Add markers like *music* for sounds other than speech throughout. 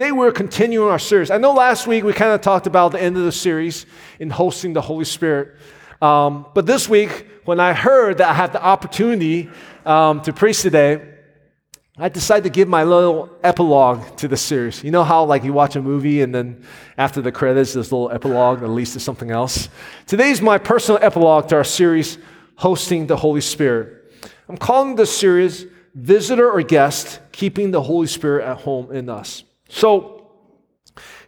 Today we're continuing our series. I know last week we kind of talked about the end of the series in hosting the Holy Spirit. Um, but this week, when I heard that I had the opportunity um, to preach today, I decided to give my little epilogue to the series. You know how like you watch a movie and then after the credits, there's a little epilogue that leads to something else? Today's my personal epilogue to our series, Hosting the Holy Spirit. I'm calling this series Visitor or Guest, Keeping the Holy Spirit at Home in Us. So,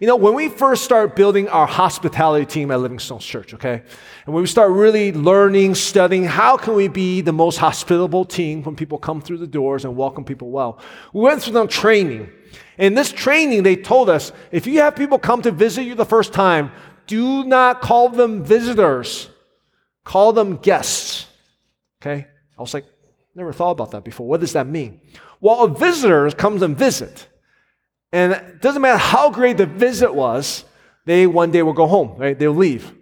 you know, when we first start building our hospitality team at Livingstone Church, okay, and when we start really learning, studying, how can we be the most hospitable team when people come through the doors and welcome people well? We went through them training. In this training, they told us if you have people come to visit you the first time, do not call them visitors, call them guests. Okay? I was like, never thought about that before. What does that mean? Well, a visitor comes and visit. And it doesn't matter how great the visit was, they one day will go home, right? They'll leave.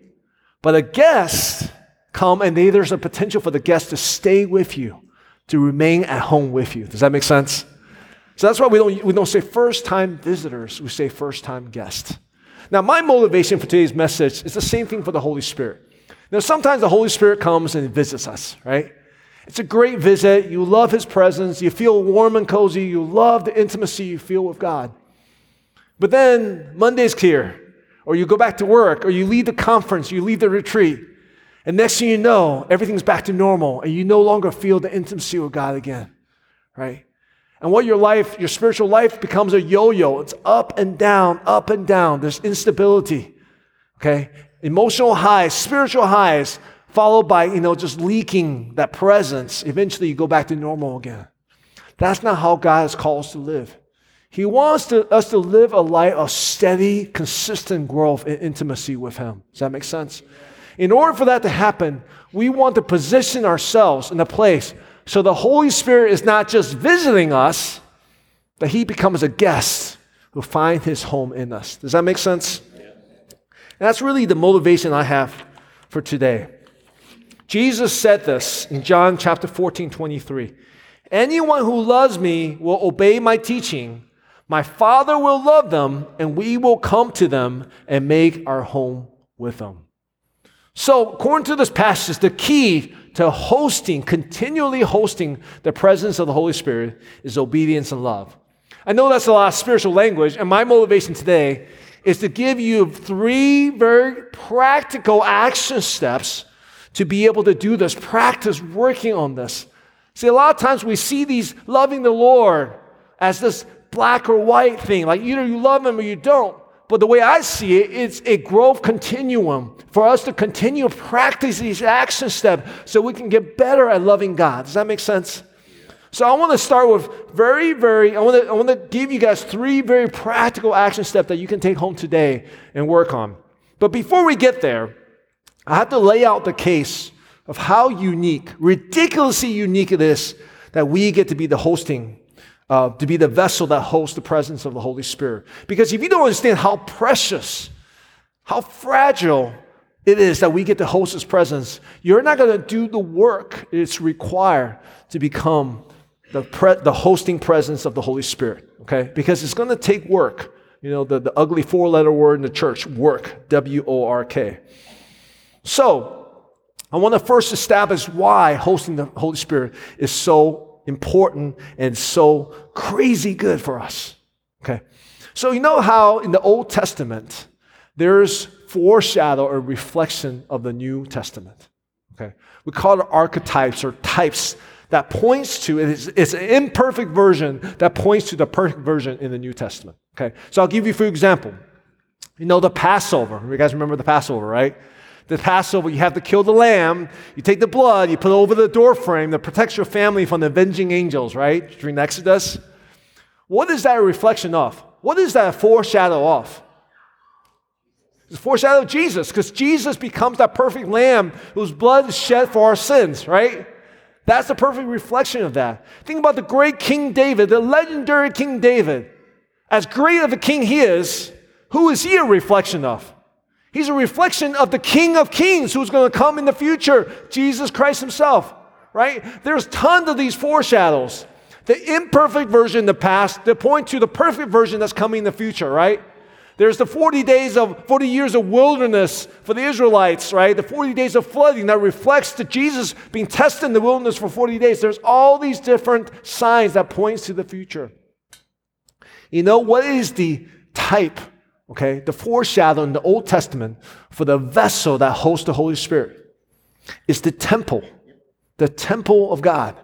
But a guest come and they, there's a potential for the guest to stay with you, to remain at home with you. Does that make sense? So that's why we don't, we don't say first time visitors, we say first time guests. Now, my motivation for today's message is the same thing for the Holy Spirit. Now, sometimes the Holy Spirit comes and visits us, right? It's a great visit. You love his presence. You feel warm and cozy. You love the intimacy you feel with God. But then Monday's here, or you go back to work, or you leave the conference, you leave the retreat, and next thing you know, everything's back to normal, and you no longer feel the intimacy with God again, right? And what your life, your spiritual life becomes a yo yo. It's up and down, up and down. There's instability, okay? Emotional highs, spiritual highs, followed by, you know, just leaking that presence. Eventually, you go back to normal again. That's not how God has called us to live. He wants to, us to live a life of steady, consistent growth and intimacy with Him. Does that make sense? In order for that to happen, we want to position ourselves in a place so the Holy Spirit is not just visiting us, but He becomes a guest who finds His home in us. Does that make sense? That's really the motivation I have for today. Jesus said this in John chapter 14, 23. Anyone who loves me will obey my teaching. My Father will love them, and we will come to them and make our home with them. So, according to this passage, the key to hosting, continually hosting the presence of the Holy Spirit is obedience and love. I know that's a lot of spiritual language, and my motivation today is to give you three very practical action steps to be able to do this. Practice working on this. See, a lot of times we see these loving the Lord as this black or white thing. Like either you love him or you don't. But the way I see it, it's a growth continuum for us to continue to practice these action steps so we can get better at loving God. Does that make sense? So I want to start with very, very, I want to, I want to give you guys three very practical action steps that you can take home today and work on. But before we get there, I have to lay out the case of how unique, ridiculously unique it is that we get to be the hosting uh, to be the vessel that hosts the presence of the Holy Spirit. Because if you don't understand how precious, how fragile it is that we get to host His presence, you're not going to do the work it's required to become the, pre- the hosting presence of the Holy Spirit, okay? Because it's going to take work. You know, the, the ugly four letter word in the church, work, W O R K. So, I want to first establish why hosting the Holy Spirit is so important and so crazy good for us. Okay. So, you know how in the Old Testament, there's foreshadow or reflection of the New Testament. Okay. We call it archetypes or types that points to it's, it's an imperfect version that points to the perfect version in the New Testament. Okay. So I'll give you for example. You know the Passover. You guys remember the Passover, right? The Passover, you have to kill the lamb, you take the blood, you put it over the door frame that protects your family from the avenging angels, right? During Exodus. What is that reflection of? What is that foreshadow of? It's a foreshadow of Jesus, because Jesus becomes that perfect lamb whose blood is shed for our sins, right? That's the perfect reflection of that. Think about the great King David, the legendary King David. As great of a king he is, who is he a reflection of? He's a reflection of the King of Kings who's going to come in the future, Jesus Christ Himself, right? There's tons of these foreshadows. The imperfect version in the past, they point to the perfect version that's coming in the future, right? There's the 40 days of 40 years of wilderness for the Israelites, right? The 40 days of flooding that reflects to Jesus being tested in the wilderness for 40 days. There's all these different signs that points to the future. You know what is the type, okay, the foreshadow in the Old Testament for the vessel that hosts the Holy Spirit? Is the temple, the temple of God.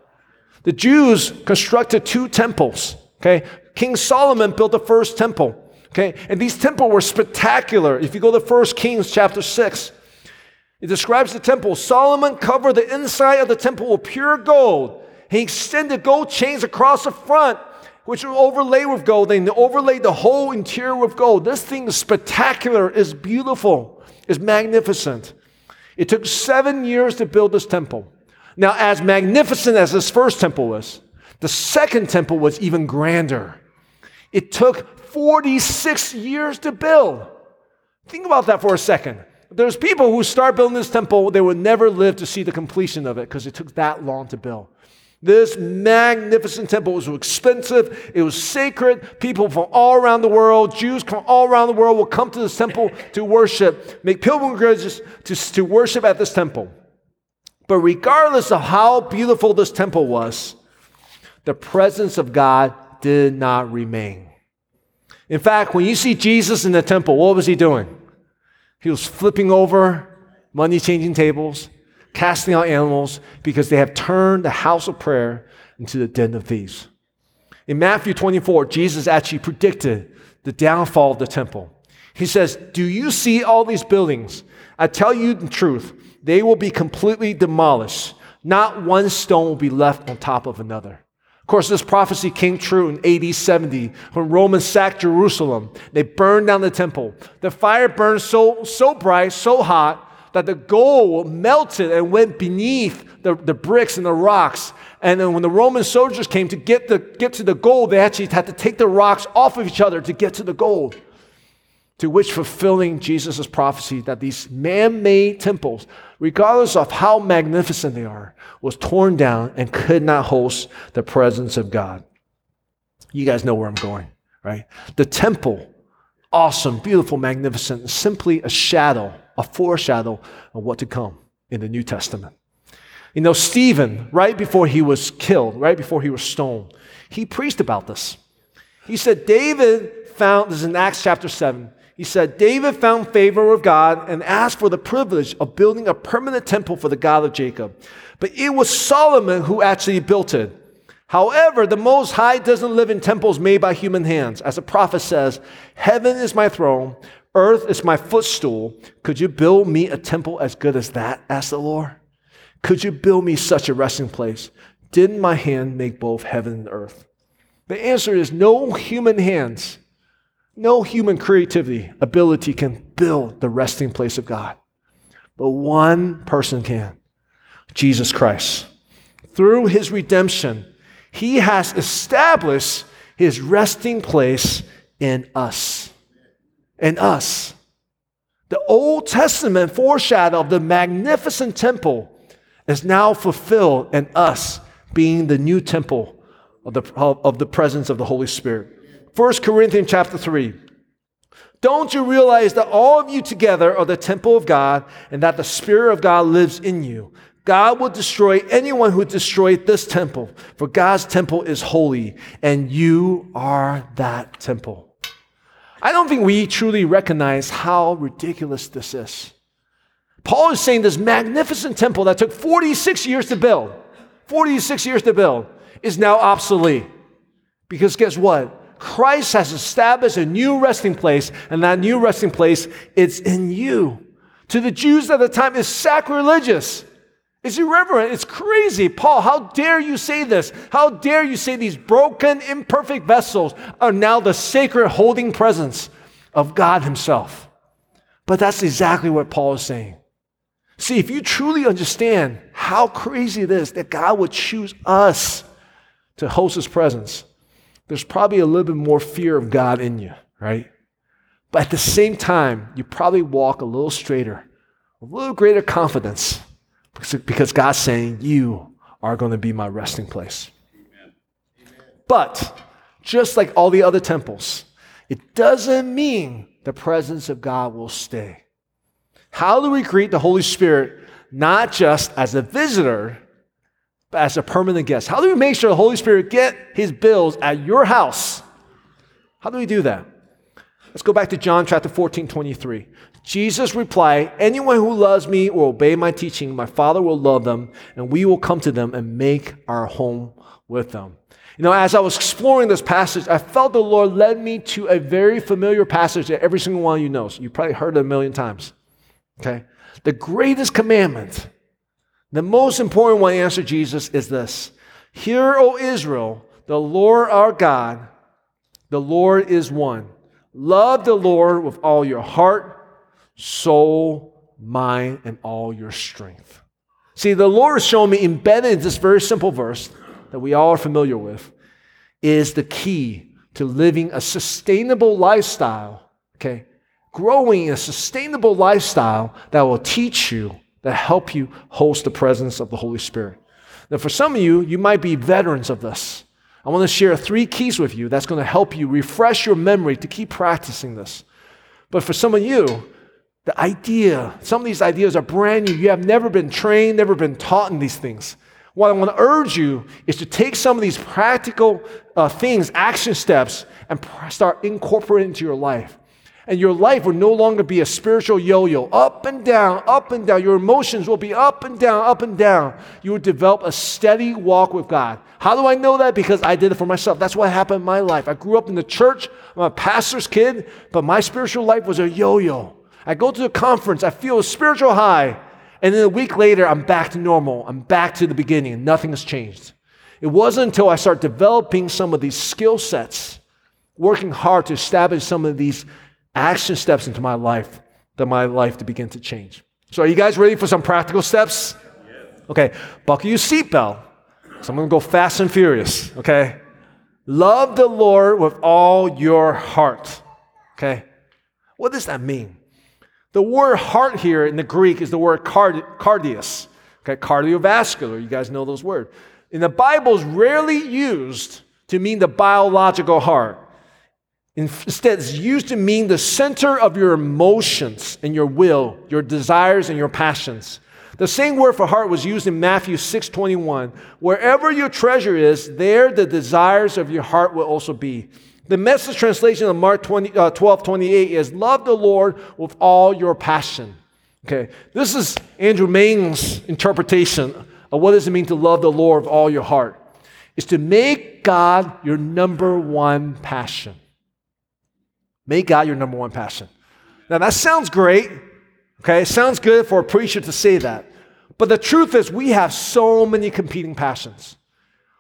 The Jews constructed two temples, okay? King Solomon built the first temple. Okay, and these temples were spectacular. If you go to 1 Kings chapter 6, it describes the temple. Solomon covered the inside of the temple with pure gold. He extended gold chains across the front, which were overlaid with gold. They overlaid the whole interior with gold. This thing is spectacular, is beautiful, is magnificent. It took seven years to build this temple. Now, as magnificent as this first temple was, the second temple was even grander. It took 46 years to build. Think about that for a second. There's people who start building this temple, they would never live to see the completion of it because it took that long to build. This magnificent temple was expensive, it was sacred. People from all around the world, Jews from all around the world, will come to this temple to worship, make pilgrimages to, to worship at this temple. But regardless of how beautiful this temple was, the presence of God did not remain. In fact, when you see Jesus in the temple, what was he doing? He was flipping over money changing tables, casting out animals, because they have turned the house of prayer into the den of thieves. In Matthew 24, Jesus actually predicted the downfall of the temple. He says, Do you see all these buildings? I tell you the truth, they will be completely demolished. Not one stone will be left on top of another. Of course, this prophecy came true in AD 70 when Romans sacked Jerusalem. They burned down the temple. The fire burned so, so bright, so hot, that the gold melted and went beneath the, the bricks and the rocks. And then when the Roman soldiers came to get, the, get to the gold, they actually had to take the rocks off of each other to get to the gold. To which fulfilling Jesus' prophecy that these man made temples regardless of how magnificent they are, was torn down and could not host the presence of God. You guys know where I'm going, right? The temple, awesome, beautiful, magnificent, simply a shadow, a foreshadow of what to come in the New Testament. You know, Stephen, right before he was killed, right before he was stoned, he preached about this. He said, David found, this is in Acts chapter 7, he said, David found favor with God and asked for the privilege of building a permanent temple for the God of Jacob. But it was Solomon who actually built it. However, the Most High doesn't live in temples made by human hands. As the prophet says, Heaven is my throne, earth is my footstool. Could you build me a temple as good as that? asked the Lord. Could you build me such a resting place? Didn't my hand make both heaven and earth? The answer is no human hands no human creativity, ability can build the resting place of God. But one person can Jesus Christ. Through his redemption, he has established his resting place in us. In us. The Old Testament foreshadow of the magnificent temple is now fulfilled in us being the new temple of the, of the presence of the Holy Spirit. 1 Corinthians chapter 3. Don't you realize that all of you together are the temple of God and that the Spirit of God lives in you? God will destroy anyone who destroyed this temple, for God's temple is holy, and you are that temple. I don't think we truly recognize how ridiculous this is. Paul is saying this magnificent temple that took 46 years to build, 46 years to build, is now obsolete. Because guess what? Christ has established a new resting place, and that new resting place is in you. To the Jews at the time, it's sacrilegious. It's irreverent. It's crazy. Paul, how dare you say this? How dare you say these broken, imperfect vessels are now the sacred holding presence of God Himself? But that's exactly what Paul is saying. See, if you truly understand how crazy it is that God would choose us to host His presence, there's probably a little bit more fear of God in you, right? But at the same time, you probably walk a little straighter, a little greater confidence because God's saying, You are going to be my resting place. But just like all the other temples, it doesn't mean the presence of God will stay. How do we greet the Holy Spirit not just as a visitor, but as a permanent guest? How do we make sure the Holy Spirit get his bills at your house? How do we do that? Let's go back to John chapter 14, 23. Jesus replied, Anyone who loves me will obey my teaching. My Father will love them, and we will come to them and make our home with them. You know, as I was exploring this passage, I felt the Lord led me to a very familiar passage that every single one of you knows. You probably heard it a million times. Okay? The greatest commandment, the most important one, answer Jesus, is this Hear, O Israel, the Lord our God, the Lord is one. Love the Lord with all your heart, soul, mind, and all your strength. See, the Lord is showing me embedded in this very simple verse that we all are familiar with is the key to living a sustainable lifestyle, okay? Growing a sustainable lifestyle that will teach you, that help you host the presence of the Holy Spirit. Now, for some of you, you might be veterans of this. I want to share three keys with you that's going to help you refresh your memory to keep practicing this. But for some of you, the idea, some of these ideas are brand new. You have never been trained, never been taught in these things. What I want to urge you is to take some of these practical uh, things, action steps, and pr- start incorporating into your life. And your life will no longer be a spiritual yo yo, up and down, up and down. Your emotions will be up and down, up and down. You will develop a steady walk with God. How do I know that? Because I did it for myself. That's what happened in my life. I grew up in the church. I'm a pastor's kid, but my spiritual life was a yo yo. I go to a conference, I feel a spiritual high, and then a week later, I'm back to normal. I'm back to the beginning, and nothing has changed. It wasn't until I start developing some of these skill sets, working hard to establish some of these action steps into my life, that my life to begin to change. So, are you guys ready for some practical steps? Okay, buckle your seatbelt. So, I'm gonna go fast and furious, okay? Love the Lord with all your heart, okay? What does that mean? The word heart here in the Greek is the word card- cardias, okay, cardiovascular. You guys know those words. In the Bible, is rarely used to mean the biological heart. Instead, it's used to mean the center of your emotions and your will, your desires and your passions. The same word for heart was used in Matthew 6:21. Wherever your treasure is, there the desires of your heart will also be. The message translation of Mark 20, uh, 12 28 is love the Lord with all your passion. Okay, this is Andrew Main's interpretation of what does it mean to love the Lord with all your heart. Is to make God your number one passion. Make God your number one passion. Now that sounds great. Okay, it sounds good for a preacher to say that. But the truth is, we have so many competing passions.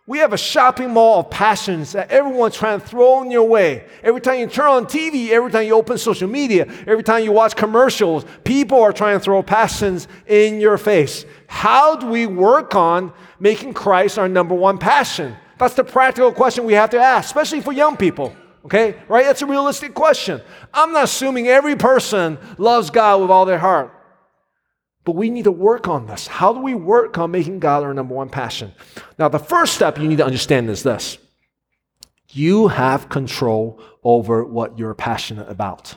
We have a shopping mall of passions that everyone's trying to throw in your way. Every time you turn on TV, every time you open social media, every time you watch commercials, people are trying to throw passions in your face. How do we work on making Christ our number one passion? That's the practical question we have to ask, especially for young people. Okay? Right? That's a realistic question. I'm not assuming every person loves God with all their heart. But we need to work on this. How do we work on making God our number one passion? Now, the first step you need to understand is this you have control over what you're passionate about.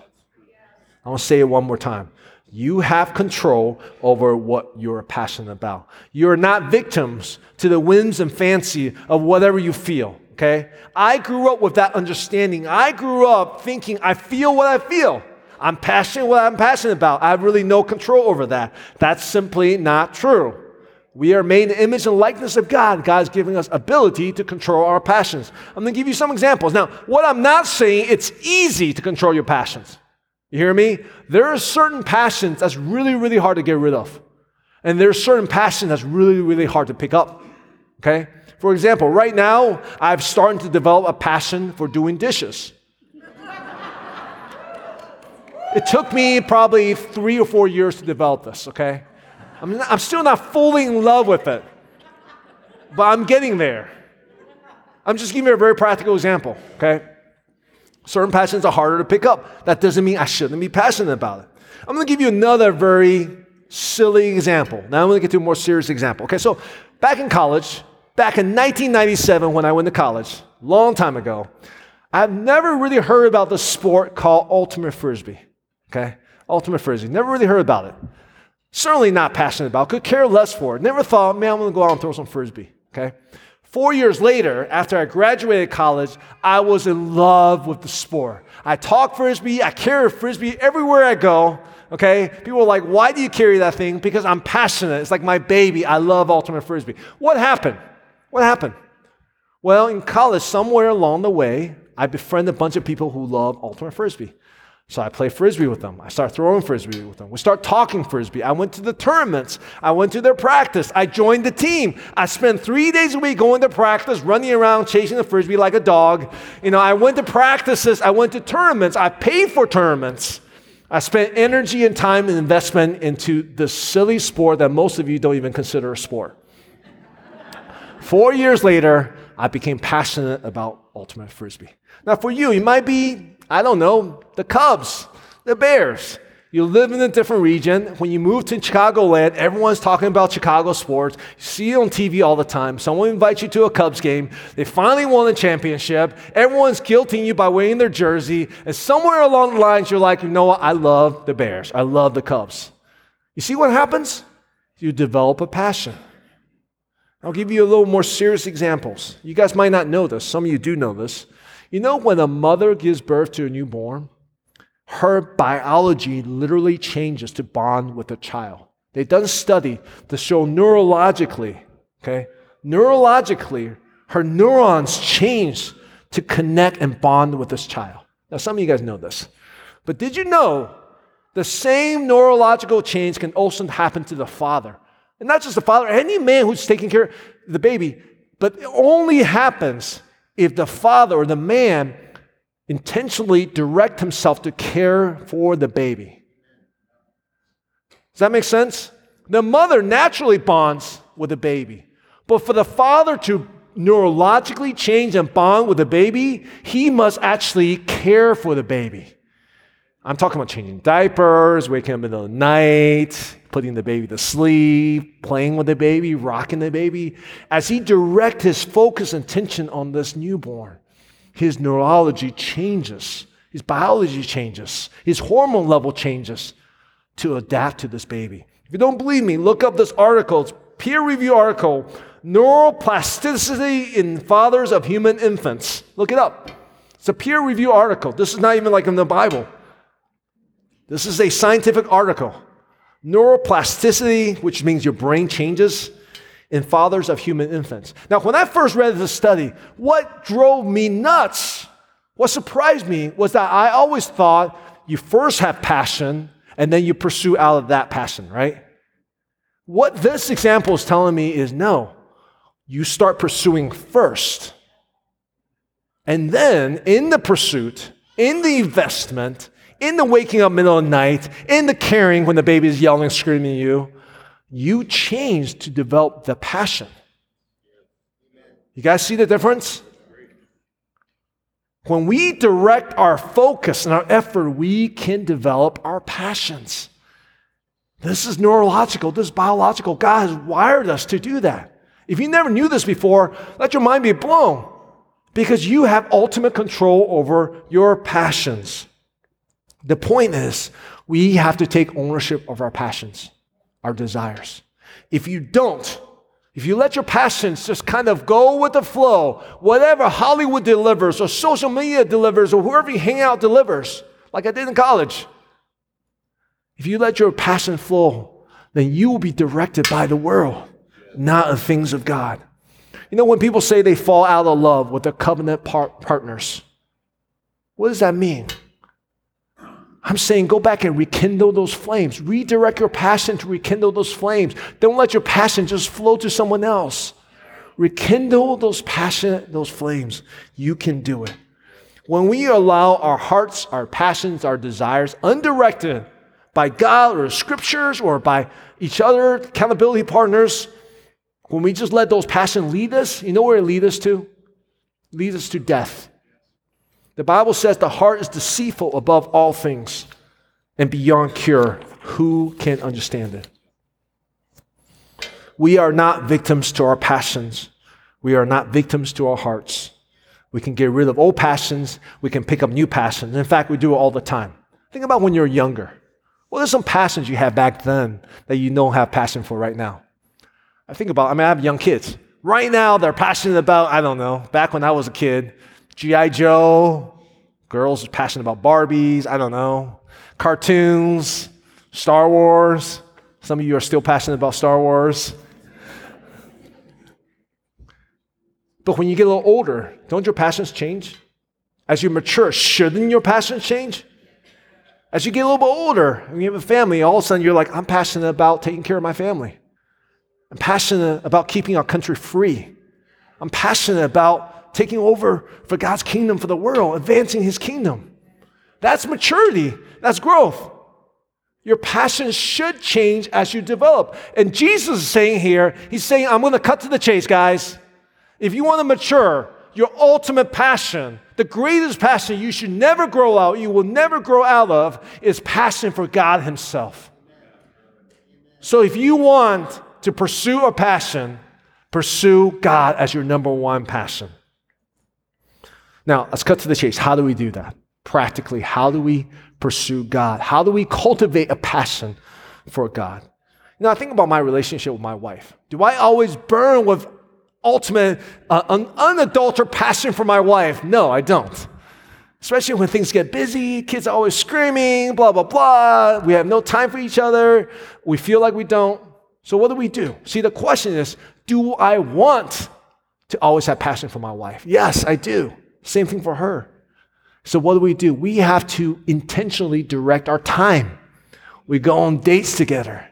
I want to say it one more time. You have control over what you're passionate about. You're not victims to the whims and fancy of whatever you feel, okay? I grew up with that understanding. I grew up thinking I feel what I feel. I'm passionate what I'm passionate about. I have really no control over that. That's simply not true. We are made in the image and likeness of God. God's giving us ability to control our passions. I'm going to give you some examples. Now, what I'm not saying, it's easy to control your passions. You hear me? There are certain passions that's really, really hard to get rid of. And there's certain passions that's really, really hard to pick up. Okay? For example, right now, I've started to develop a passion for doing dishes. It took me probably three or four years to develop this, okay? I'm, not, I'm still not fully in love with it, but I'm getting there. I'm just giving you a very practical example, okay? Certain passions are harder to pick up. That doesn't mean I shouldn't be passionate about it. I'm gonna give you another very silly example. Now I'm gonna get to a more serious example. Okay, so back in college, back in 1997 when I went to college, long time ago. I've never really heard about the sport called ultimate frisbee. Okay? Ultimate frisbee. Never really heard about it. Certainly not passionate about. Could care less for it. Never thought, man, I'm going to go out and throw some frisbee. Okay? Four years later, after I graduated college, I was in love with the sport. I talk frisbee, I carry frisbee everywhere I go. Okay? People are like, why do you carry that thing? Because I'm passionate. It's like my baby. I love ultimate frisbee. What happened? What happened? Well, in college, somewhere along the way, I befriended a bunch of people who love ultimate frisbee. So I play frisbee with them. I start throwing frisbee with them. We start talking frisbee. I went to the tournaments. I went to their practice. I joined the team. I spent three days a week going to practice, running around, chasing the frisbee like a dog. You know, I went to practices. I went to tournaments. I paid for tournaments. I spent energy and time and investment into this silly sport that most of you don't even consider a sport. Four years later, I became passionate about ultimate frisbee. Now, for you, you might be I don't know, the Cubs, the Bears. You live in a different region. When you move to Chicagoland, everyone's talking about Chicago sports. You see it on TV all the time. Someone invites you to a Cubs game. They finally won the championship. Everyone's guilting you by wearing their jersey. And somewhere along the lines, you're like, you know what? I love the Bears. I love the Cubs. You see what happens? You develop a passion. I'll give you a little more serious examples. You guys might not know this. Some of you do know this. You know, when a mother gives birth to a newborn, her biology literally changes to bond with the child. They've done study to show neurologically, okay, neurologically, her neurons change to connect and bond with this child. Now, some of you guys know this, but did you know the same neurological change can also happen to the father? And not just the father, any man who's taking care of the baby, but it only happens if the father or the man intentionally direct himself to care for the baby. Does that make sense? The mother naturally bonds with the baby. But for the father to neurologically change and bond with the baby, he must actually care for the baby. I'm talking about changing diapers, waking up in the night, putting the baby to sleep, playing with the baby, rocking the baby. As he directs his focus and attention on this newborn, his neurology changes, his biology changes, his hormone level changes to adapt to this baby. If you don't believe me, look up this article. It's peer review article, Neuroplasticity in Fathers of Human Infants. Look it up. It's a peer review article. This is not even like in the Bible. This is a scientific article. Neuroplasticity, which means your brain changes in fathers of human infants. Now, when I first read this study, what drove me nuts, what surprised me, was that I always thought you first have passion and then you pursue out of that passion, right? What this example is telling me is no, you start pursuing first. And then in the pursuit, in the investment, in the waking up middle of the night, in the caring when the baby is yelling, screaming at you, you change to develop the passion. You guys see the difference? When we direct our focus and our effort, we can develop our passions. This is neurological, this is biological. God has wired us to do that. If you never knew this before, let your mind be blown because you have ultimate control over your passions. The point is, we have to take ownership of our passions, our desires. If you don't, if you let your passions just kind of go with the flow, whatever Hollywood delivers or social media delivers or whoever you hang out delivers, like I did in college, if you let your passion flow, then you will be directed by the world, not the things of God. You know, when people say they fall out of love with their covenant par- partners, what does that mean? I'm saying go back and rekindle those flames. Redirect your passion to rekindle those flames. Don't let your passion just flow to someone else. Rekindle those passion, those flames. You can do it. When we allow our hearts, our passions, our desires undirected by God or scriptures or by each other, accountability partners, when we just let those passions lead us, you know where it leads us to? Leads us to death. The Bible says the heart is deceitful above all things and beyond cure. Who can understand it? We are not victims to our passions. We are not victims to our hearts. We can get rid of old passions. We can pick up new passions. In fact, we do it all the time. Think about when you're younger. What are some passions you had back then that you don't have passion for right now? I think about, I mean, I have young kids. Right now, they're passionate about, I don't know, back when I was a kid, G.I. Joe, girls passionate about Barbies, I don't know, cartoons, Star Wars. Some of you are still passionate about Star Wars. But when you get a little older, don't your passions change? As you mature, shouldn't your passions change? As you get a little bit older and you have a family, all of a sudden you're like, I'm passionate about taking care of my family. I'm passionate about keeping our country free. I'm passionate about taking over for God's kingdom for the world, advancing his kingdom. That's maturity, that's growth. Your passion should change as you develop. And Jesus is saying here, he's saying, I'm going to cut to the chase, guys. If you want to mature, your ultimate passion, the greatest passion you should never grow out, you will never grow out of, is passion for God Himself. So if you want to pursue a passion, pursue God as your number one passion. Now, let's cut to the chase. How do we do that? Practically, how do we pursue God? How do we cultivate a passion for God? You know, I think about my relationship with my wife. Do I always burn with ultimate, uh, un- unadulterated passion for my wife. No, I don't. Especially when things get busy, kids are always screaming, blah, blah, blah. We have no time for each other. We feel like we don't. So, what do we do? See, the question is do I want to always have passion for my wife? Yes, I do. Same thing for her. So, what do we do? We have to intentionally direct our time. We go on dates together.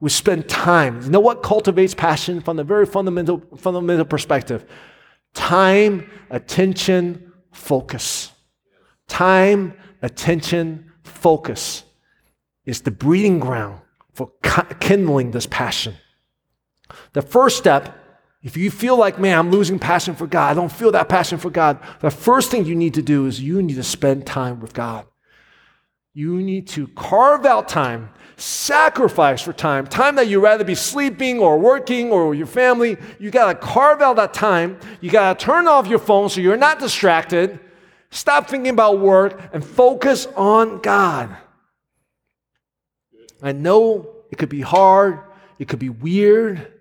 We spend time. You know what cultivates passion from the very fundamental, fundamental perspective? Time, attention, focus. Time, attention, focus is the breeding ground for kindling this passion. The first step, if you feel like, man, I'm losing passion for God, I don't feel that passion for God, the first thing you need to do is you need to spend time with God. You need to carve out time sacrifice for time, time that you'd rather be sleeping or working or with your family. You got to carve out that time. You got to turn off your phone so you're not distracted. Stop thinking about work and focus on God. I know it could be hard, it could be weird,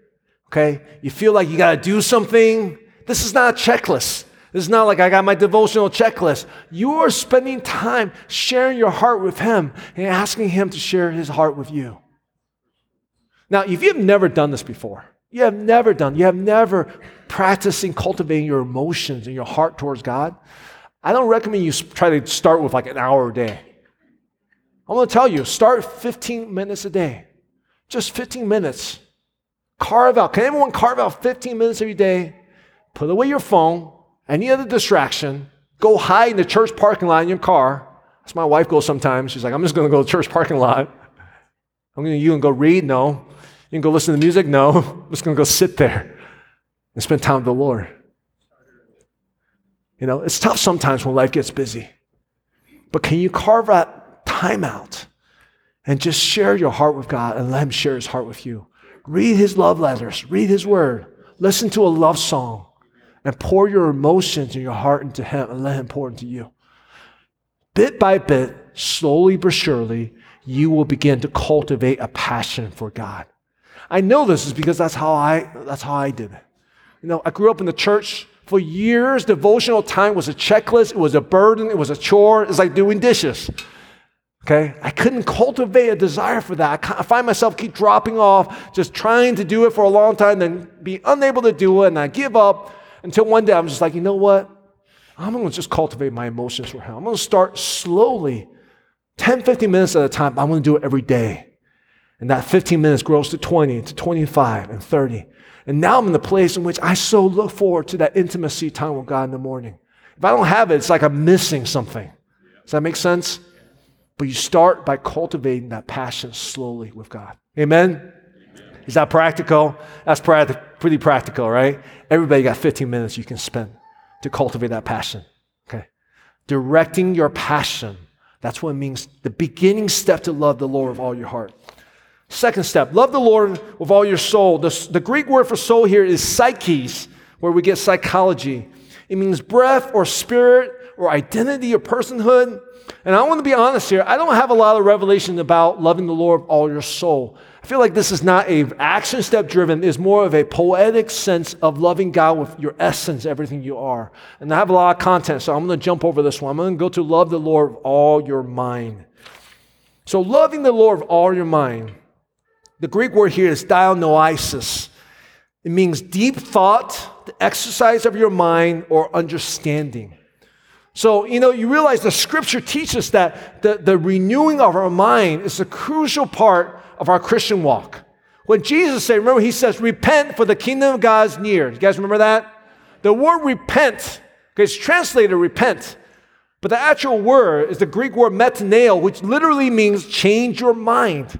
okay? You feel like you got to do something. This is not a checklist. This is not like I got my devotional checklist. You are spending time sharing your heart with Him and asking Him to share His heart with you. Now, if you have never done this before, you have never done, you have never practicing cultivating your emotions and your heart towards God, I don't recommend you try to start with like an hour a day. I'm going to tell you, start 15 minutes a day. Just 15 minutes. Carve out. Can everyone carve out 15 minutes every day? Put away your phone any other distraction, go hide in the church parking lot in your car. That's my wife goes sometimes. She's like, I'm just going to go to church parking lot. I'm to, you can go read? No. You can go listen to music? No. *laughs* I'm just going to go sit there and spend time with the Lord. You know, it's tough sometimes when life gets busy. But can you carve out time out and just share your heart with God and let Him share His heart with you? Read His love letters, read His word, listen to a love song and pour your emotions and your heart into Him and let Him pour into you. Bit by bit, slowly but surely, you will begin to cultivate a passion for God. I know this is because that's how I that's how I did it. You know, I grew up in the church for years. Devotional time was a checklist, it was a burden, it was a chore. It's like doing dishes. Okay? I couldn't cultivate a desire for that. I find myself keep dropping off, just trying to do it for a long time, then be unable to do it, and I give up. Until one day I'm just like, you know what? I'm going to just cultivate my emotions for Him. I'm going to start slowly, 10, 15 minutes at a time. I'm going to do it every day. And that 15 minutes grows to 20, to 25, and 30. And now I'm in the place in which I so look forward to that intimacy time with God in the morning. If I don't have it, it's like I'm missing something. Does that make sense? But you start by cultivating that passion slowly with God. Amen? Is that practical? That's pretty practical, right? Everybody got 15 minutes you can spend to cultivate that passion. Okay. Directing your passion. That's what it means. The beginning step to love the Lord with all your heart. Second step, love the Lord with all your soul. The, the Greek word for soul here is psyches, where we get psychology. It means breath or spirit or identity or personhood. And I want to be honest here, I don't have a lot of revelation about loving the Lord with all your soul. I feel like this is not a action step driven, it's more of a poetic sense of loving God with your essence, everything you are. And I have a lot of content, so I'm going to jump over this one. I'm going to go to love the Lord with all your mind. So loving the Lord with all your mind. The Greek word here is dianoisis. It means deep thought, the exercise of your mind or understanding. So, you know, you realize the scripture teaches that the, the renewing of our mind is a crucial part of our Christian walk. When Jesus said, remember, he says, repent for the kingdom of God is near. You guys remember that? The word repent, okay, it's translated repent, but the actual word is the Greek word metaneo, which literally means change your mind.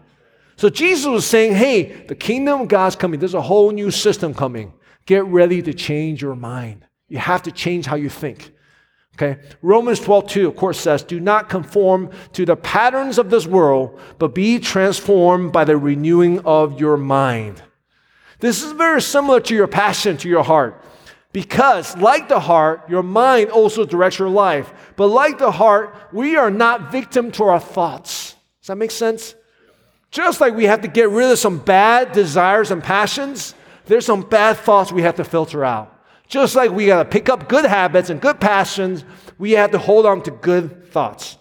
So Jesus was saying, hey, the kingdom of God's coming. There's a whole new system coming. Get ready to change your mind. You have to change how you think. Okay? Romans 12, 2, of course, says, Do not conform to the patterns of this world, but be transformed by the renewing of your mind. This is very similar to your passion, to your heart. Because, like the heart, your mind also directs your life. But like the heart, we are not victim to our thoughts. Does that make sense? Just like we have to get rid of some bad desires and passions, there's some bad thoughts we have to filter out. Just like we got to pick up good habits and good passions, we have to hold on to good thoughts.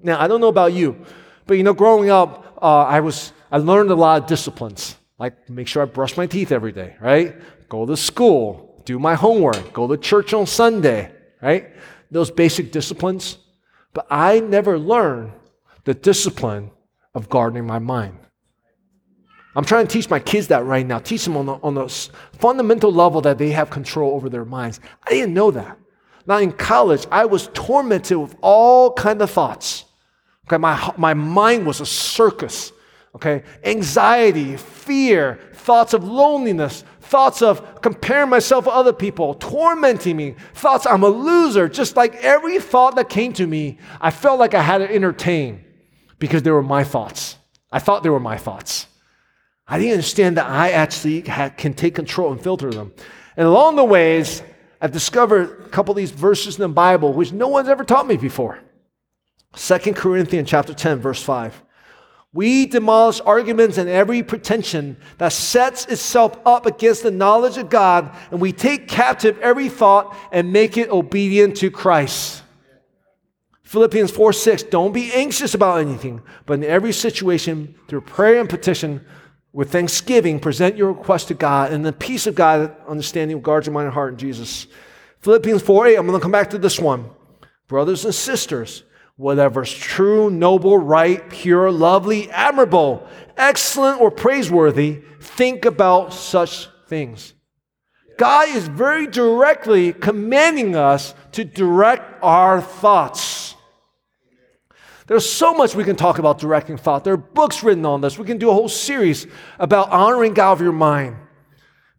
Now, I don't know about you, but you know, growing up, uh, I was I learned a lot of disciplines, like make sure I brush my teeth every day, right? Go to school, do my homework, go to church on Sunday, right? Those basic disciplines. But I never learned the discipline of guarding my mind. I'm trying to teach my kids that right now. Teach them on the, on the fundamental level that they have control over their minds. I didn't know that. Now in college, I was tormented with all kind of thoughts. Okay, my, my mind was a circus. Okay, anxiety, fear, thoughts of loneliness, thoughts of comparing myself to other people, tormenting me, thoughts I'm a loser. Just like every thought that came to me, I felt like I had to entertain because they were my thoughts. I thought they were my thoughts. I didn't understand that I actually can take control and filter them. And along the ways, I've discovered a couple of these verses in the Bible which no one's ever taught me before. 2 Corinthians chapter 10, verse 5. We demolish arguments and every pretension that sets itself up against the knowledge of God, and we take captive every thought and make it obedient to Christ. Philippians 4 6, don't be anxious about anything, but in every situation, through prayer and petition, with thanksgiving, present your request to God, and the peace of God, understanding, guards your mind and heart in Jesus. Philippians 4 8, I'm going to come back to this one. Brothers and sisters, whatever's true, noble, right, pure, lovely, admirable, excellent, or praiseworthy, think about such things. God is very directly commanding us to direct our thoughts. There's so much we can talk about directing thought. There are books written on this. We can do a whole series about honoring God with your mind.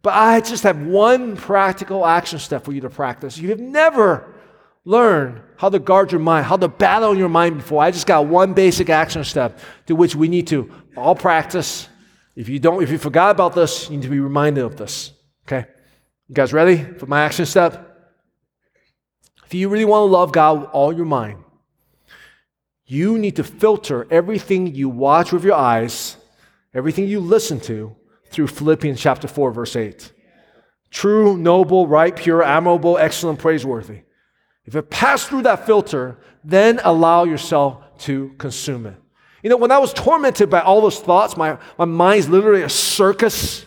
But I just have one practical action step for you to practice. You have never learned how to guard your mind, how to battle your mind before. I just got one basic action step to which we need to all practice. If you don't, if you forgot about this, you need to be reminded of this. Okay? You guys ready for my action step? If you really want to love God with all your mind, you need to filter everything you watch with your eyes, everything you listen to, through Philippians chapter 4, verse 8. True, noble, right, pure, admirable, excellent, praiseworthy. If it passed through that filter, then allow yourself to consume it. You know, when I was tormented by all those thoughts, my, my mind's literally a circus.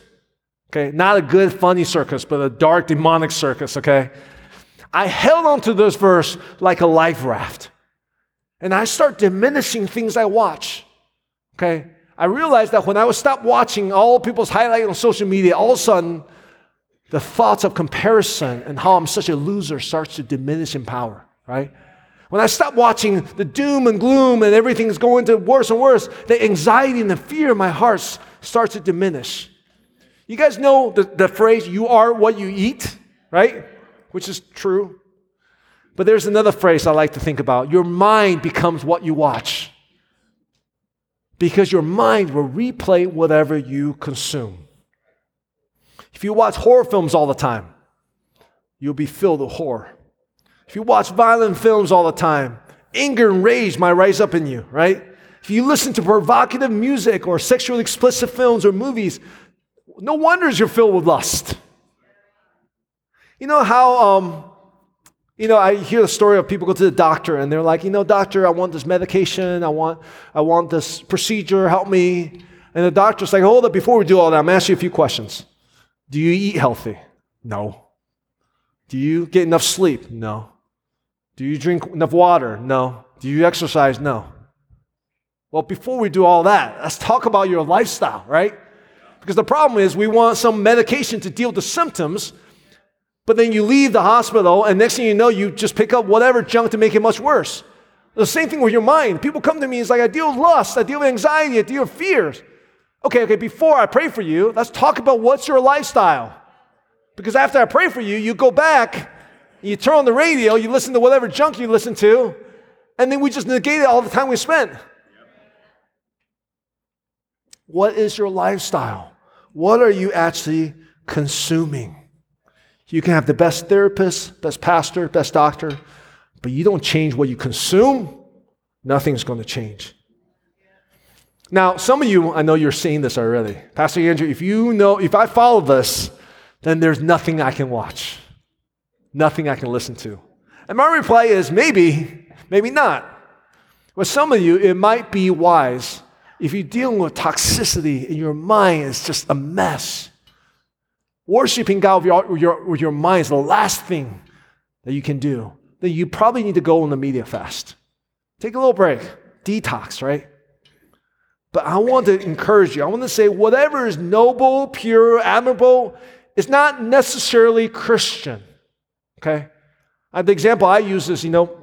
Okay, not a good, funny circus, but a dark, demonic circus, okay? I held on to this verse like a life raft. And I start diminishing things I watch. Okay? I realized that when I would stop watching all people's highlights on social media, all of a sudden, the thoughts of comparison and how I'm such a loser starts to diminish in power, right? When I stop watching the doom and gloom and everything's going to worse and worse, the anxiety and the fear in my heart starts to diminish. You guys know the, the phrase, you are what you eat, right? Which is true. But there's another phrase I like to think about your mind becomes what you watch. Because your mind will replay whatever you consume. If you watch horror films all the time, you'll be filled with horror. If you watch violent films all the time, anger and rage might rise up in you, right? If you listen to provocative music or sexually explicit films or movies, no wonders you're filled with lust. You know how, um, you know, I hear the story of people go to the doctor and they're like, you know, doctor, I want this medication, I want, I want this procedure, help me. And the doctor's like, hold up, before we do all that, I'm asking you a few questions. Do you eat healthy? No. Do you get enough sleep? No. Do you drink enough water? No. Do you exercise? No. Well, before we do all that, let's talk about your lifestyle, right? Because the problem is we want some medication to deal with the symptoms, but then you leave the hospital, and next thing you know, you just pick up whatever junk to make it much worse. The same thing with your mind. People come to me, it's like, I deal with lust, I deal with anxiety, I deal with fears. Okay, okay, before I pray for you, let's talk about what's your lifestyle. Because after I pray for you, you go back, you turn on the radio, you listen to whatever junk you listen to, and then we just negate all the time we spent. What is your lifestyle? What are you actually consuming? You can have the best therapist, best pastor, best doctor, but you don't change what you consume, nothing's going to change. Now, some of you, I know you're seeing this already. Pastor Andrew, if you know, if I follow this, then there's nothing I can watch, nothing I can listen to. And my reply is maybe, maybe not. But some of you, it might be wise if you're dealing with toxicity and your mind is just a mess. Worshiping God with your, your, with your mind is the last thing that you can do. Then you probably need to go on the media fast. Take a little break, detox, right? But I want to encourage you. I want to say whatever is noble, pure, admirable, is not necessarily Christian. Okay? The example I use is, you know,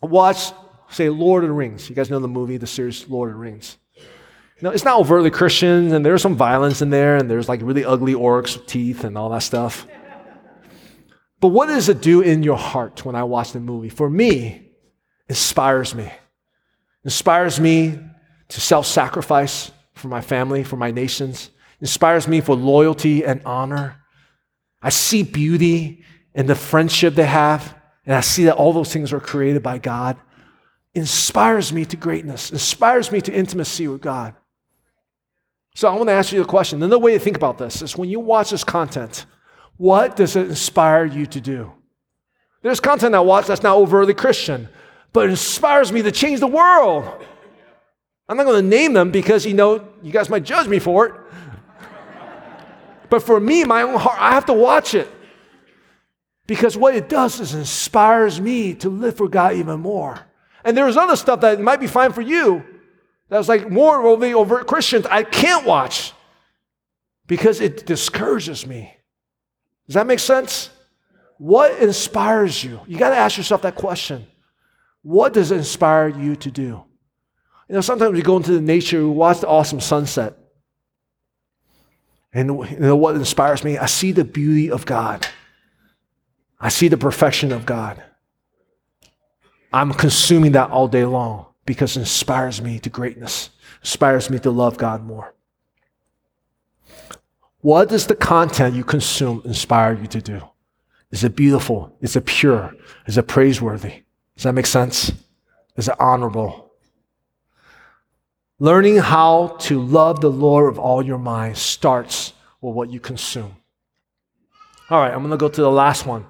watch, say, Lord of the Rings. You guys know the movie, the series Lord of the Rings. Know, it's not overtly Christian, and there's some violence in there, and there's like really ugly orcs with teeth and all that stuff. But what does it do in your heart when I watch the movie? For me, inspires me. Inspires me to self sacrifice for my family, for my nations, inspires me for loyalty and honor. I see beauty in the friendship they have, and I see that all those things are created by God. Inspires me to greatness, inspires me to intimacy with God. So I want to ask you a question. Another way to think about this is when you watch this content, what does it inspire you to do? There's content I watch that's not overtly Christian, but it inspires me to change the world. I'm not going to name them because you know you guys might judge me for it. but for me, my own heart, I have to watch it. Because what it does is inspires me to live for God even more. And there's other stuff that might be fine for you. That's like more over overt Christians I can't watch because it discourages me. Does that make sense? What inspires you? You got to ask yourself that question. What does inspire you to do? You know, sometimes we go into the nature, we watch the awesome sunset. And you know what inspires me? I see the beauty of God. I see the perfection of God. I'm consuming that all day long because it inspires me to greatness, inspires me to love God more. What does the content you consume inspire you to do? Is it beautiful? Is it pure? Is it praiseworthy? Does that make sense? Is it honorable? Learning how to love the Lord with all your mind starts with what you consume. All right, I'm going to go to the last one.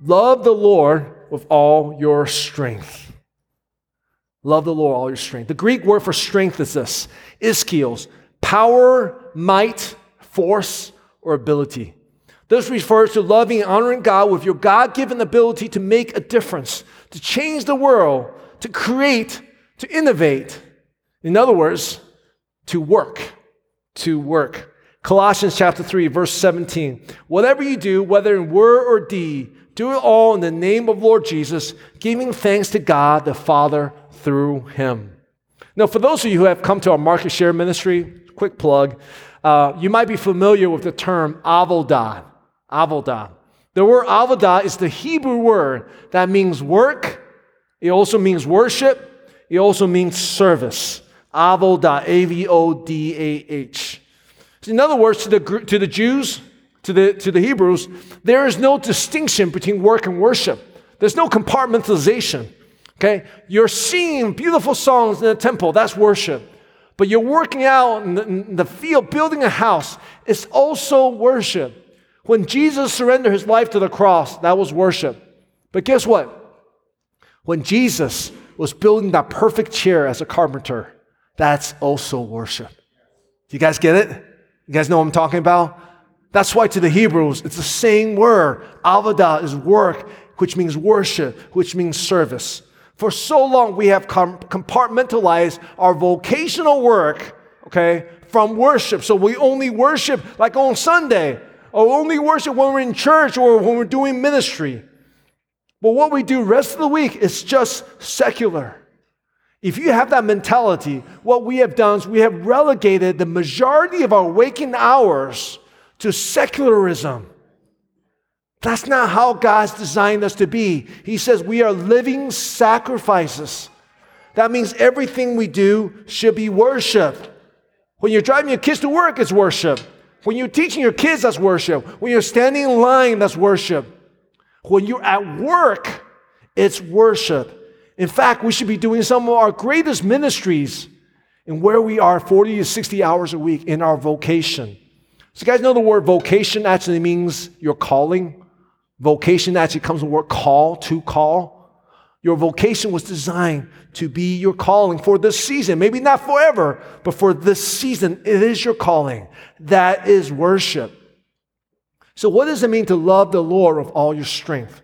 Love the Lord with all your strength. Love the Lord all your strength. The Greek word for strength is this iskios, power, might, force, or ability. This refers to loving and honoring God with your God given ability to make a difference, to change the world, to create, to innovate, in other words, to work, to work. Colossians chapter 3, verse 17. Whatever you do, whether in word or deed, do it all in the name of Lord Jesus, giving thanks to God the Father through him. Now, for those of you who have come to our market share ministry, quick plug, uh, you might be familiar with the term avodah. Avodah. The word avodah is the Hebrew word that means work. It also means worship. It also means service. Avodah, A V O D A H. In other words, to the, to the Jews, to the, to the Hebrews, there is no distinction between work and worship. There's no compartmentalization. Okay? You're singing beautiful songs in the temple, that's worship. But you're working out in the, in the field, building a house, it's also worship. When Jesus surrendered his life to the cross, that was worship. But guess what? When Jesus was building that perfect chair as a carpenter, that's also worship. Do you guys get it? You guys know what I'm talking about? That's why to the Hebrews, it's the same word. Avodah is work, which means worship, which means service. For so long, we have compartmentalized our vocational work, okay, from worship. So we only worship like on Sunday, or only worship when we're in church or when we're doing ministry. But what we do rest of the week is just secular. If you have that mentality, what we have done is we have relegated the majority of our waking hours to secularism. That's not how God's designed us to be. He says we are living sacrifices. That means everything we do should be worship. When you're driving your kids to work, it's worship. When you're teaching your kids, that's worship. When you're standing in line, that's worship. When you're at work, it's worship. In fact, we should be doing some of our greatest ministries in where we are 40 to 60 hours a week in our vocation. So, you guys know the word vocation actually means your calling? Vocation actually comes from the word call, to call. Your vocation was designed to be your calling for this season. Maybe not forever, but for this season, it is your calling. That is worship. So, what does it mean to love the Lord with all your strength?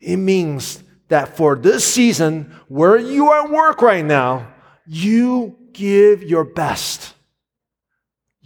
It means that for this season, where you are at work right now, you give your best.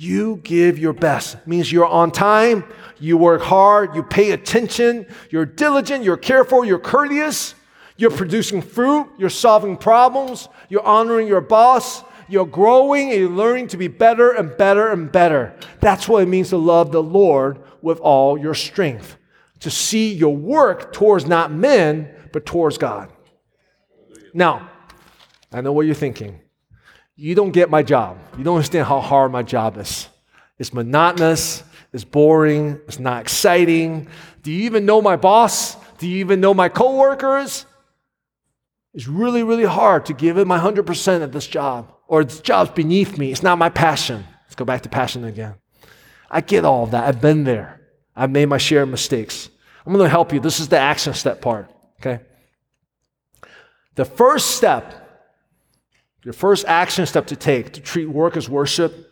You give your best. It means you're on time, you work hard, you pay attention, you're diligent, you're careful, you're courteous, you're producing fruit, you're solving problems, you're honoring your boss, you're growing and you're learning to be better and better and better. That's what it means to love the Lord with all your strength. To see your work towards not men, but towards God. Now, I know what you're thinking. You don't get my job. You don't understand how hard my job is. It's monotonous, it's boring, it's not exciting. Do you even know my boss? Do you even know my coworkers? It's really, really hard to give it my 100% at this job, or this job's beneath me. It's not my passion. Let's go back to passion again. I get all of that. I've been there. I've made my share of mistakes. I'm going to help you. This is the action step part, okay? The first step, your first action step to take to treat work as worship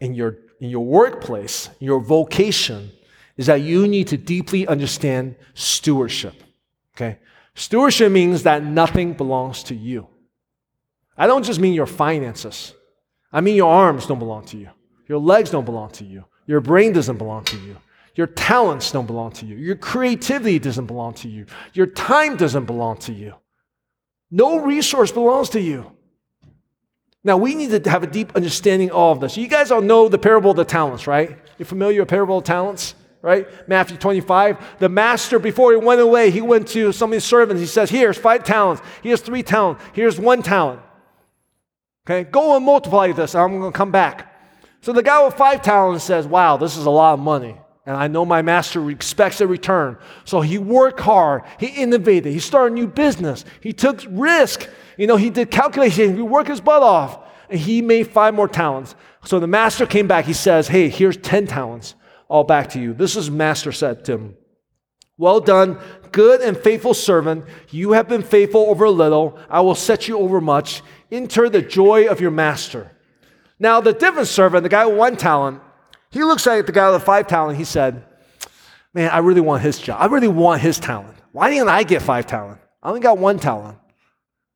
in your, in your workplace, your vocation, is that you need to deeply understand stewardship, okay? Stewardship means that nothing belongs to you. I don't just mean your finances. I mean your arms don't belong to you. Your legs don't belong to you. Your brain doesn't belong to you. Your talents don't belong to you. Your creativity doesn't belong to you. Your time doesn't belong to you. No resource belongs to you. Now, we need to have a deep understanding of all of this. You guys all know the parable of the talents, right? You're familiar with parable of talents? right? Matthew 25. The master, before he went away, he went to some of his servants. He says, Here's five talents. Here's three talents. Here's one talent. Okay, go and multiply this. I'm going to come back. So the guy with five talents says, Wow, this is a lot of money. And I know my master expects a return. So he worked hard. He innovated. He started a new business. He took risk. You know, he did calculations. He worked his butt off. And he made five more talents. So the master came back. He says, Hey, here's 10 talents all back to you. This is Master said to him. Well done, good and faithful servant. You have been faithful over a little. I will set you over much. Enter the joy of your master. Now, the different servant, the guy with one talent, he looks at the guy with the five talent. He said, Man, I really want his job. I really want his talent. Why didn't I get five talent? I only got one talent.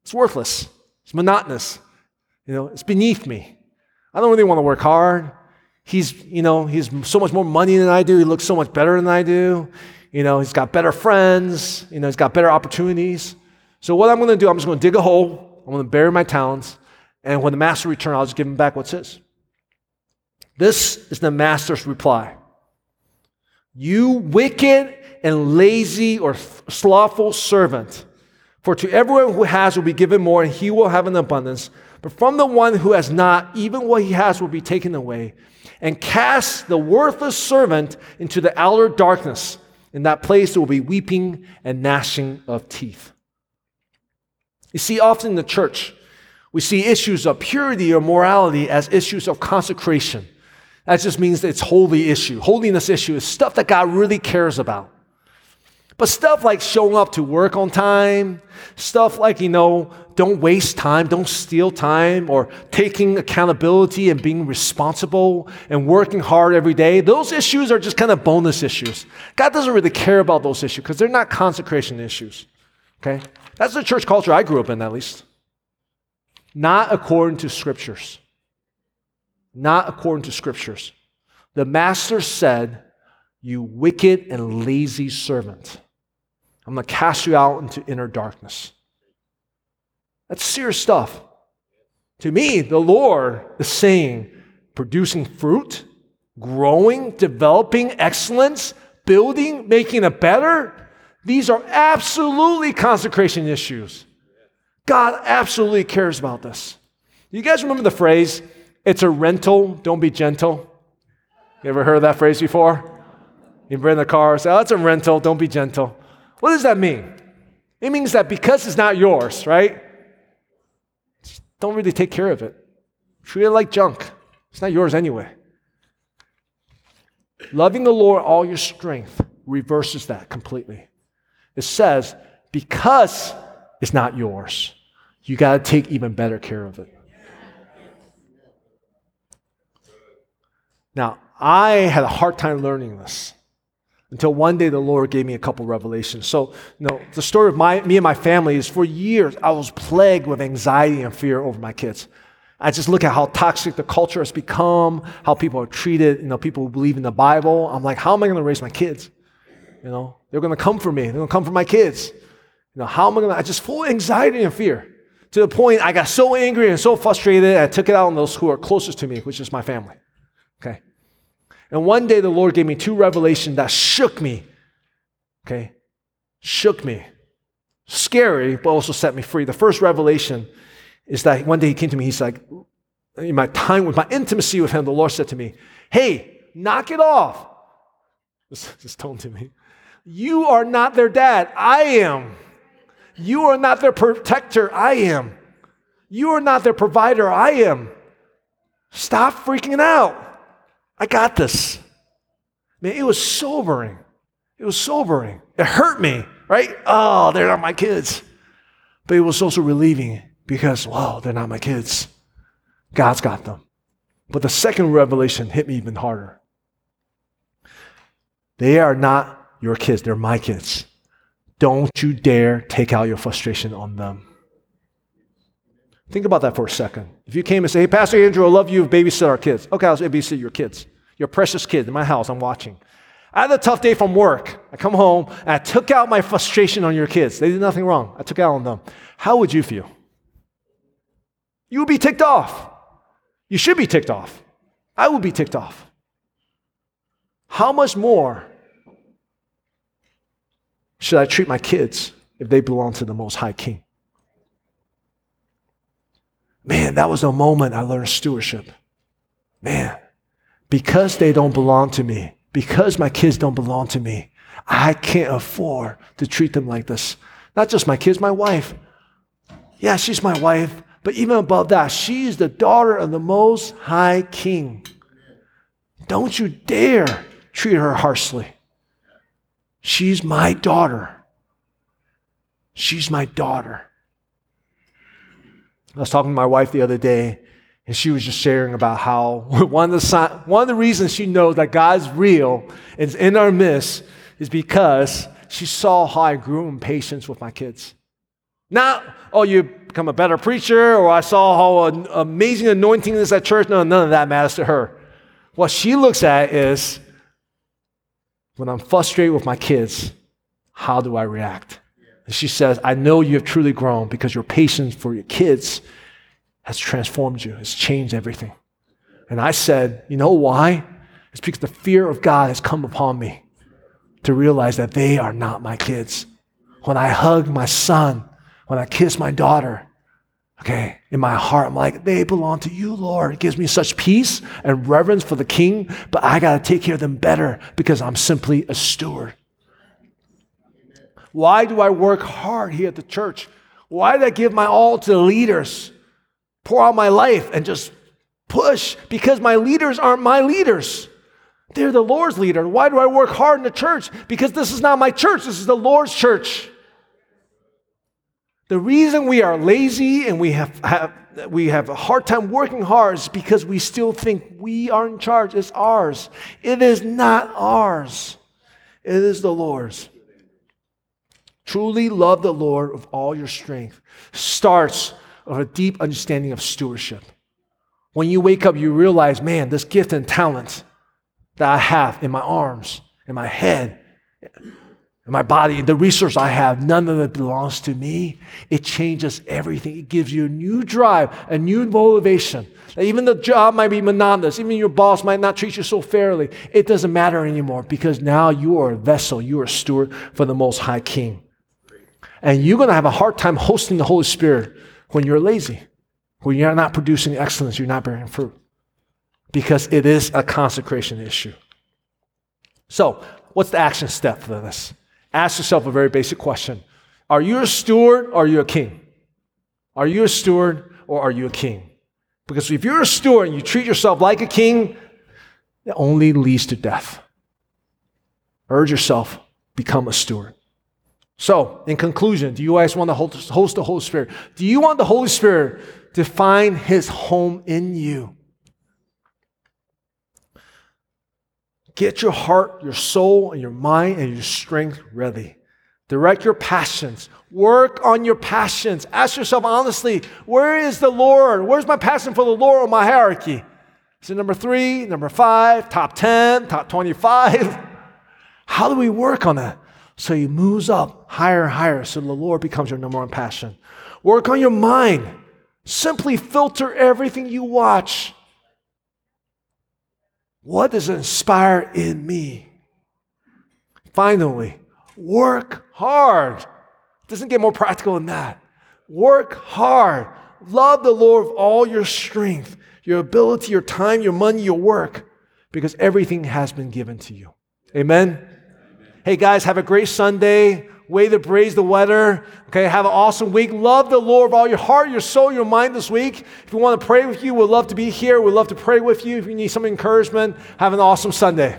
It's worthless. It's monotonous. You know, it's beneath me. I don't really want to work hard. He's, you know, he's so much more money than I do. He looks so much better than I do. You know, he's got better friends. You know, he's got better opportunities. So what I'm going to do, I'm just going to dig a hole. I'm going to bury my talents. And when the master returns, I'll just give him back what's his. This is the master's reply. You wicked and lazy or slothful servant. For to everyone who has will be given more, and he will have an abundance. But from the one who has not, even what he has will be taken away. And cast the worthless servant into the outer darkness. In that place there will be weeping and gnashing of teeth. You see, often in the church, we see issues of purity or morality as issues of consecration. That just means it's holy issue. Holiness issue is stuff that God really cares about. But stuff like showing up to work on time, stuff like, you know, don't waste time, don't steal time, or taking accountability and being responsible and working hard every day, those issues are just kind of bonus issues. God doesn't really care about those issues because they're not consecration issues. Okay? That's the church culture I grew up in, at least. Not according to scriptures. Not according to scriptures. The master said, You wicked and lazy servant, I'm going to cast you out into inner darkness. That's serious stuff. To me, the Lord is saying, producing fruit, growing, developing excellence, building, making it better. These are absolutely consecration issues. God absolutely cares about this. You guys remember the phrase, it's a rental, don't be gentle? You ever heard that phrase before? Been in the car, say, oh, it's a rental, don't be gentle. What does that mean? It means that because it's not yours, right? Don't really take care of it. Treat it like junk. It's not yours anyway. Loving the Lord all your strength reverses that completely. It says, because it's not yours. You got to take even better care of it. Now, I had a hard time learning this until one day the Lord gave me a couple revelations. So, you know, the story of my, me and my family is for years I was plagued with anxiety and fear over my kids. I just look at how toxic the culture has become, how people are treated, you know, people who believe in the Bible. I'm like, how am I going to raise my kids? You know, they're going to come for me. They're going to come for my kids. You know, how am I going to, I just full anxiety and fear to the point I got so angry and so frustrated, I took it out on those who are closest to me, which is my family. Okay. And one day the Lord gave me two revelations that shook me. Okay. Shook me. Scary, but also set me free. The first revelation is that one day he came to me, he's like, in my time with my intimacy with him, the Lord said to me, Hey, knock it off. *laughs* This, tone to me. You are not their dad. I am. You are not their protector. I am. You are not their provider. I am. Stop freaking out. I got this. Man, it was sobering. It was sobering. It hurt me, right? Oh, they're not my kids. But it was also relieving because, wow, they're not my kids. God's got them. But the second revelation hit me even harder. They are not your kids, they're my kids. Don't you dare take out your frustration on them. Think about that for a second. If you came and say, Hey, Pastor Andrew, I love you, babysit our kids. Okay, I'll babysit your kids. Your precious kids in my house, I'm watching. I had a tough day from work. I come home and I took out my frustration on your kids. They did nothing wrong. I took out on them. How would you feel? You would be ticked off. You should be ticked off. I would be ticked off. How much more should I treat my kids if they belong to the Most High King? Man, that was a moment I learned stewardship. Man, because they don't belong to me, because my kids don't belong to me, I can't afford to treat them like this. Not just my kids, my wife. Yeah, she's my wife, but even above that, she's the daughter of the Most High King. Don't you dare treat her harshly. She's my daughter. She's my daughter. I was talking to my wife the other day, and she was just sharing about how *laughs* one of the, one of the reasons she knows that God's real and is in our midst is because she saw how I grew in patience with my kids. Not, oh, you become a better preacher, or I saw how amazing anointing is at church. No, none of that matters to her. What she looks at is when I'm frustrated with my kids, how do I react? And she says, I know you have truly grown because your patience for your kids has transformed you, has changed everything. And I said, You know why? It's because the fear of God has come upon me to realize that they are not my kids. When I hug my son, When I kiss my daughter, okay, in my heart, I'm like, they belong to you, Lord. It gives me such peace and reverence for the king, but I got to take care of them better because I'm simply a steward. Why do I work hard here at the church? Why did I give my all to the leaders? Pour out my life and just push because my leaders aren't my leaders. They're the Lord's leader. Why do I work hard in the church? Because this is not my church, this is the Lord's church. The reason we are lazy and we have, have, we have a hard time working hard is because we still think we are in charge. It's ours. It is not ours, it is the Lord's. Truly love the Lord with all your strength starts with a deep understanding of stewardship. When you wake up, you realize, man, this gift and talent that I have in my arms, in my head, in my body, the resource I have, none of it belongs to me. It changes everything. It gives you a new drive, a new motivation. even the job might be monotonous, even your boss might not treat you so fairly. It doesn't matter anymore because now you are a vessel, you are a steward for the Most High King. And you're going to have a hard time hosting the Holy Spirit when you're lazy, when you're not producing excellence, you're not bearing fruit. Because it is a consecration issue. So, what's the action step for this? Ask yourself a very basic question Are you a steward or are you a king? Are you a steward or are you a king? Because if you're a steward and you treat yourself like a king, it only leads to death. Urge yourself, become a steward. So, in conclusion, do you guys want to host the Holy Spirit? Do you want the Holy Spirit to find his home in you? Get your heart, your soul, and your mind and your strength ready. Direct your passions. Work on your passions. Ask yourself honestly, where is the Lord? Where's my passion for the Lord on my hierarchy? Is it number three, number five, top 10, top 25? *laughs* How do we work on that? So he moves up higher and higher so the Lord becomes your number one passion. Work on your mind. Simply filter everything you watch. What does inspire in me? Finally, work hard. It doesn't get more practical than that. Work hard. Love the Lord with all your strength, your ability, your time, your money, your work, because everything has been given to you. Amen. Hey guys, have a great Sunday. Way to praise the weather. Okay, have an awesome week. Love the Lord with all your heart, your soul, your mind this week. If you want to pray with you, we'd love to be here. We'd love to pray with you. If you need some encouragement, have an awesome Sunday.